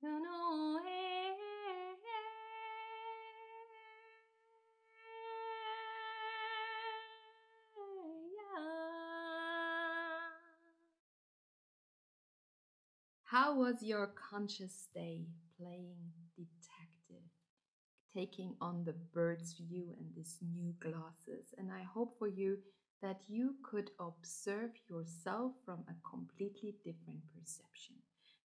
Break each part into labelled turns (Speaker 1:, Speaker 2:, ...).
Speaker 1: How was your conscious day playing detective, taking on the bird's view and these new glasses? And I hope for you that you could observe yourself from a completely different perception.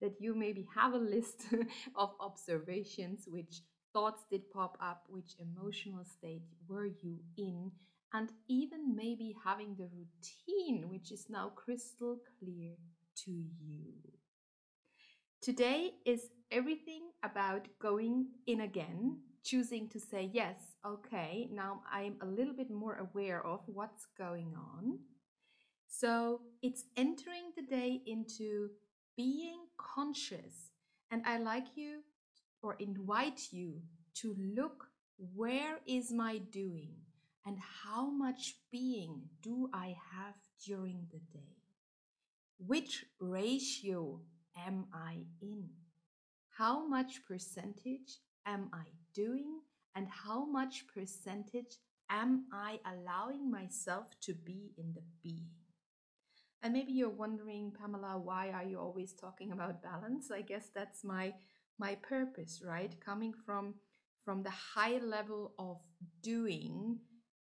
Speaker 1: That you maybe have a list of observations, which thoughts did pop up, which emotional state were you in, and even maybe having the routine, which is now crystal clear to you. Today is everything about going in again, choosing to say, yes, okay, now I'm a little bit more aware of what's going on. So it's entering the day into being conscious. And I like you or invite you to look where is my doing and how much being do I have during the day? Which ratio am I in? How much percentage am I doing? And how much percentage am I allowing myself to be in the being? And maybe you're wondering, Pamela, why are you always talking about balance? I guess that's my my purpose, right? Coming from from the high level of doing,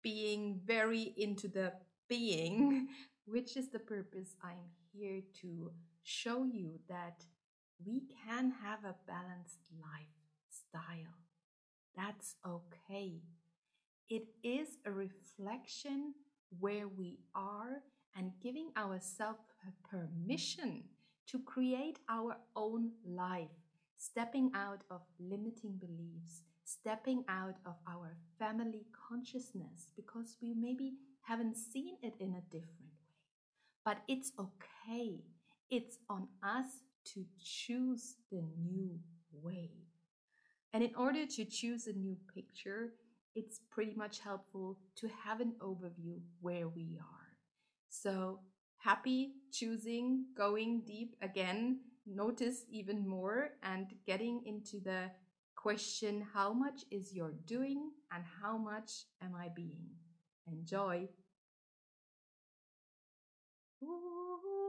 Speaker 1: being very into the being, which is the purpose I'm here to show you that we can have a balanced lifestyle. That's okay. It is a reflection where we are and giving ourselves permission to create our own life, stepping out of limiting beliefs, stepping out of our family consciousness because we maybe haven't seen it in a different way. But it's okay it's on us to choose the new way. And in order to choose a new picture, it's pretty much helpful to have an overview where we are. So happy, choosing, going deep again, notice even more, and getting into the question how much is your doing and how much am I being? Enjoy. Ooh.